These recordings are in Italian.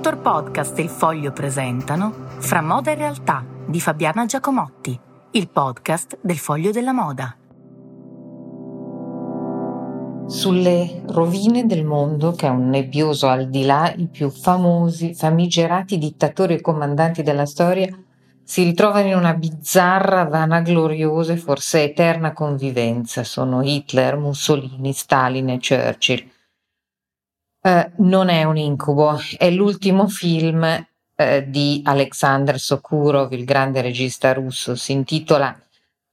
Dottor Podcast e il Foglio presentano Fra moda e realtà di Fabiana Giacomotti, il podcast del Foglio della Moda. Sulle rovine del mondo, che è un nebbioso al di là, i più famosi, famigerati dittatori e comandanti della storia si ritrovano in una bizzarra, vanagloriosa e forse eterna convivenza. Sono Hitler, Mussolini, Stalin e Churchill eh, non è un incubo, è l'ultimo film eh, di Alexander Sokurov, il grande regista russo, si intitola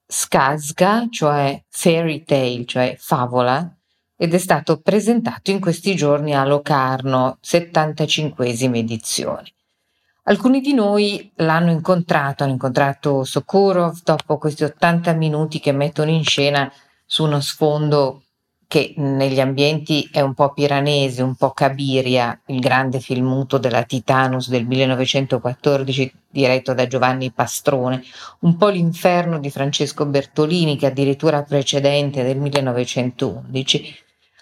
Skazga, cioè fairy tale, cioè favola, ed è stato presentato in questi giorni a Locarno, 75esima edizione. Alcuni di noi l'hanno incontrato, hanno incontrato Sokurov dopo questi 80 minuti che mettono in scena su uno sfondo che negli ambienti è un po' piranese, un po' Cabiria, il grande film muto della Titanus del 1914 diretto da Giovanni Pastrone, un po' l'inferno di Francesco Bertolini che addirittura precedente del 1911.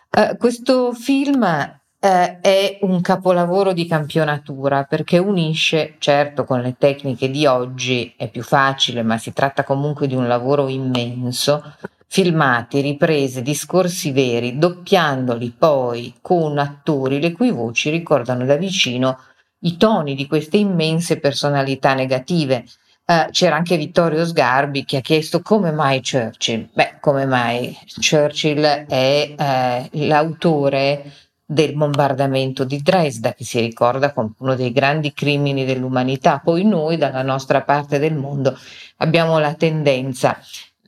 Uh, questo film uh, è un capolavoro di campionatura perché unisce, certo con le tecniche di oggi è più facile, ma si tratta comunque di un lavoro immenso, filmati, riprese, discorsi veri, doppiandoli poi con attori le cui voci ricordano da vicino i toni di queste immense personalità negative. Uh, c'era anche Vittorio Sgarbi che ha chiesto come mai Churchill. Beh, come mai Churchill è uh, l'autore del bombardamento di Dresda, che si ricorda come uno dei grandi crimini dell'umanità. Poi noi, dalla nostra parte del mondo, abbiamo la tendenza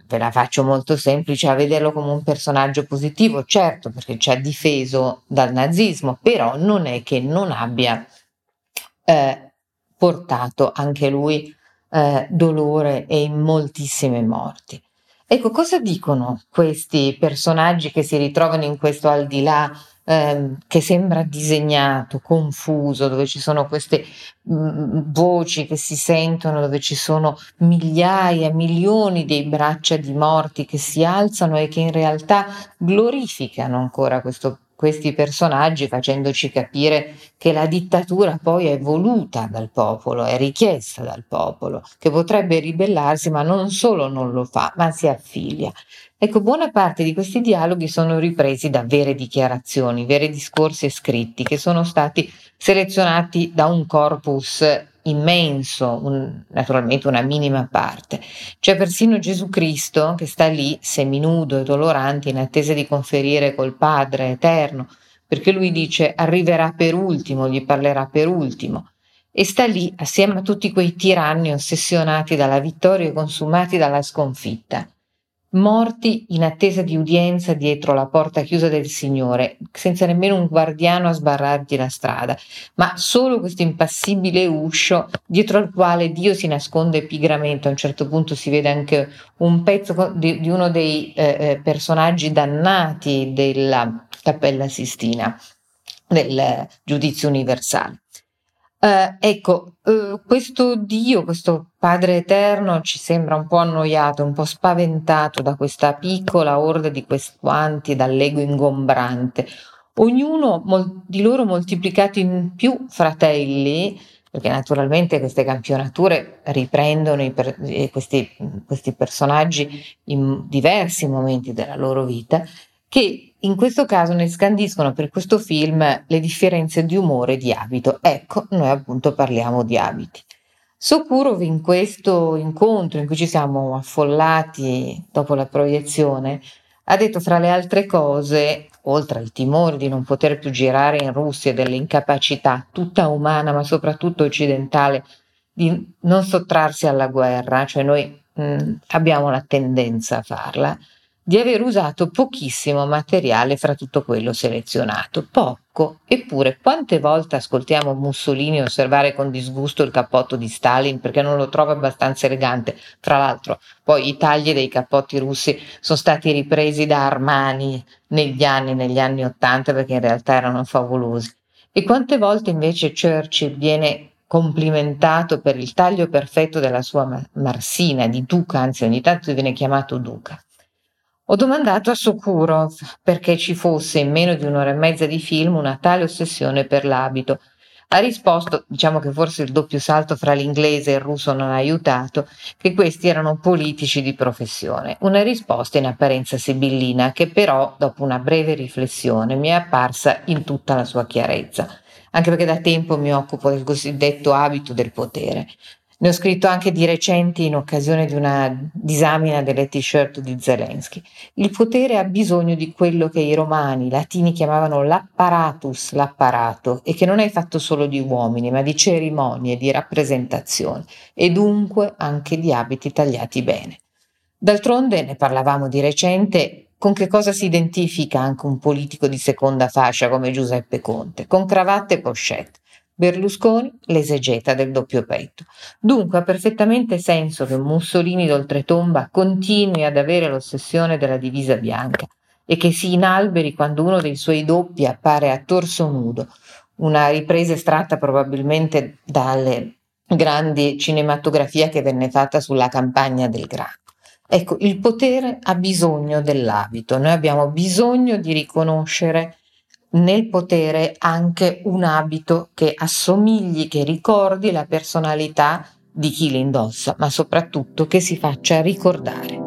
ve la faccio molto semplice, a vederlo come un personaggio positivo, certo perché ci ha difeso dal nazismo, però non è che non abbia eh, portato anche lui eh, dolore e moltissime morti. Ecco, cosa dicono questi personaggi che si ritrovano in questo al di là ehm, che sembra disegnato, confuso, dove ci sono queste mh, mm, voci che si sentono, dove ci sono migliaia, milioni di braccia di morti che si alzano e che in realtà glorificano ancora questo questi personaggi facendoci capire che la dittatura poi è voluta dal popolo, è richiesta dal popolo, che potrebbe ribellarsi ma non solo non lo fa, ma si affiglia. Ecco, buona parte di questi dialoghi sono ripresi da vere dichiarazioni, veri discorsi scritti che sono stati selezionati da un corpus immenso, un, naturalmente una minima parte. C'è persino Gesù Cristo che sta lì, seminudo e dolorante, in attesa di conferire col Padre eterno, perché lui dice arriverà per ultimo, gli parlerà per ultimo. E sta lì assieme a tutti quei tiranni ossessionati dalla vittoria e consumati dalla sconfitta morti in attesa di udienza dietro la porta chiusa del Signore, senza nemmeno un guardiano a sbarrargli la strada, ma solo questo impassibile uscio dietro al quale Dio si nasconde pigramente. A un certo punto si vede anche un pezzo di, di uno dei eh, eh personaggi dannati della Cappella Sistina, del giudizio universale. Uh, ecco, uh, questo Dio, questo Padre Eterno ci sembra un po' annoiato, un po' spaventato da questa piccola orda di questuanti, dall'ego ingombrante. Ognuno mol- di loro moltiplicato in più fratelli, perché naturalmente queste campionature riprendono per- questi, questi personaggi in diversi momenti della loro vita, che in questo caso ne scandiscono per questo film le differenze di umore e di abito. Ecco, noi appunto parliamo di abiti. Sokurov in questo incontro in cui ci siamo affollati dopo la proiezione ha detto fra le altre cose, oltre al timore di non poter più girare in Russia dell'incapacità tutta umana ma soprattutto occidentale di non sottrarsi alla guerra, cioè noi mh, abbiamo la tendenza a farla, di aver usato pochissimo materiale fra tutto quello selezionato, poco, eppure quante volte ascoltiamo Mussolini osservare con disgusto il cappotto di Stalin perché non lo trova abbastanza elegante, fra l'altro poi i tagli dei cappotti russi sono stati ripresi da Armani negli anni, negli anni Ottanta perché in realtà erano favolosi. E quante volte invece Churchill viene complimentato per il taglio perfetto della sua marsina di duca, anzi ogni tanto viene chiamato duca. Ho domandato a Sokurov perché ci fosse in meno di un'ora e mezza di film una tale ossessione per l'abito. ha risposto, diciamo che forse il doppio salto fra l'inglese e il russo non ha aiutato, che questi erano politici di professione. Una risposta in apparenza sibillina che però, dopo una breve riflessione, mi è apparsa in tutta la sua chiarezza, anche perché da tempo mi occupo del cosiddetto abito del potere. Ne ho scritto anche di recenti in occasione di una disamina delle t-shirt di Zelensky. Il potere ha bisogno di quello che i romani, i latini chiamavano l'apparatus, l'apparato, e che non è fatto solo di uomini, ma di cerimonie, di rappresentazioni, e dunque anche di abiti tagliati bene. D'altronde, ne parlavamo di recente, con che cosa si identifica anche un politico di seconda fascia come Giuseppe Conte? Con cravatte e pochette. Berlusconi l'esegeta del doppio petto. Dunque ha perfettamente senso che Mussolini d'oltretomba continui ad avere l'ossessione della divisa bianca e che si inalberi quando uno dei suoi doppi appare a torso nudo, una ripresa estratta probabilmente dalle grandi cinematografia che venne fatta sulla campagna del grano. Ecco, il potere ha bisogno dell'abito, noi abbiamo bisogno di riconoscere nel potere anche un abito che assomigli, che ricordi la personalità di chi li indossa, ma soprattutto che si faccia ricordare.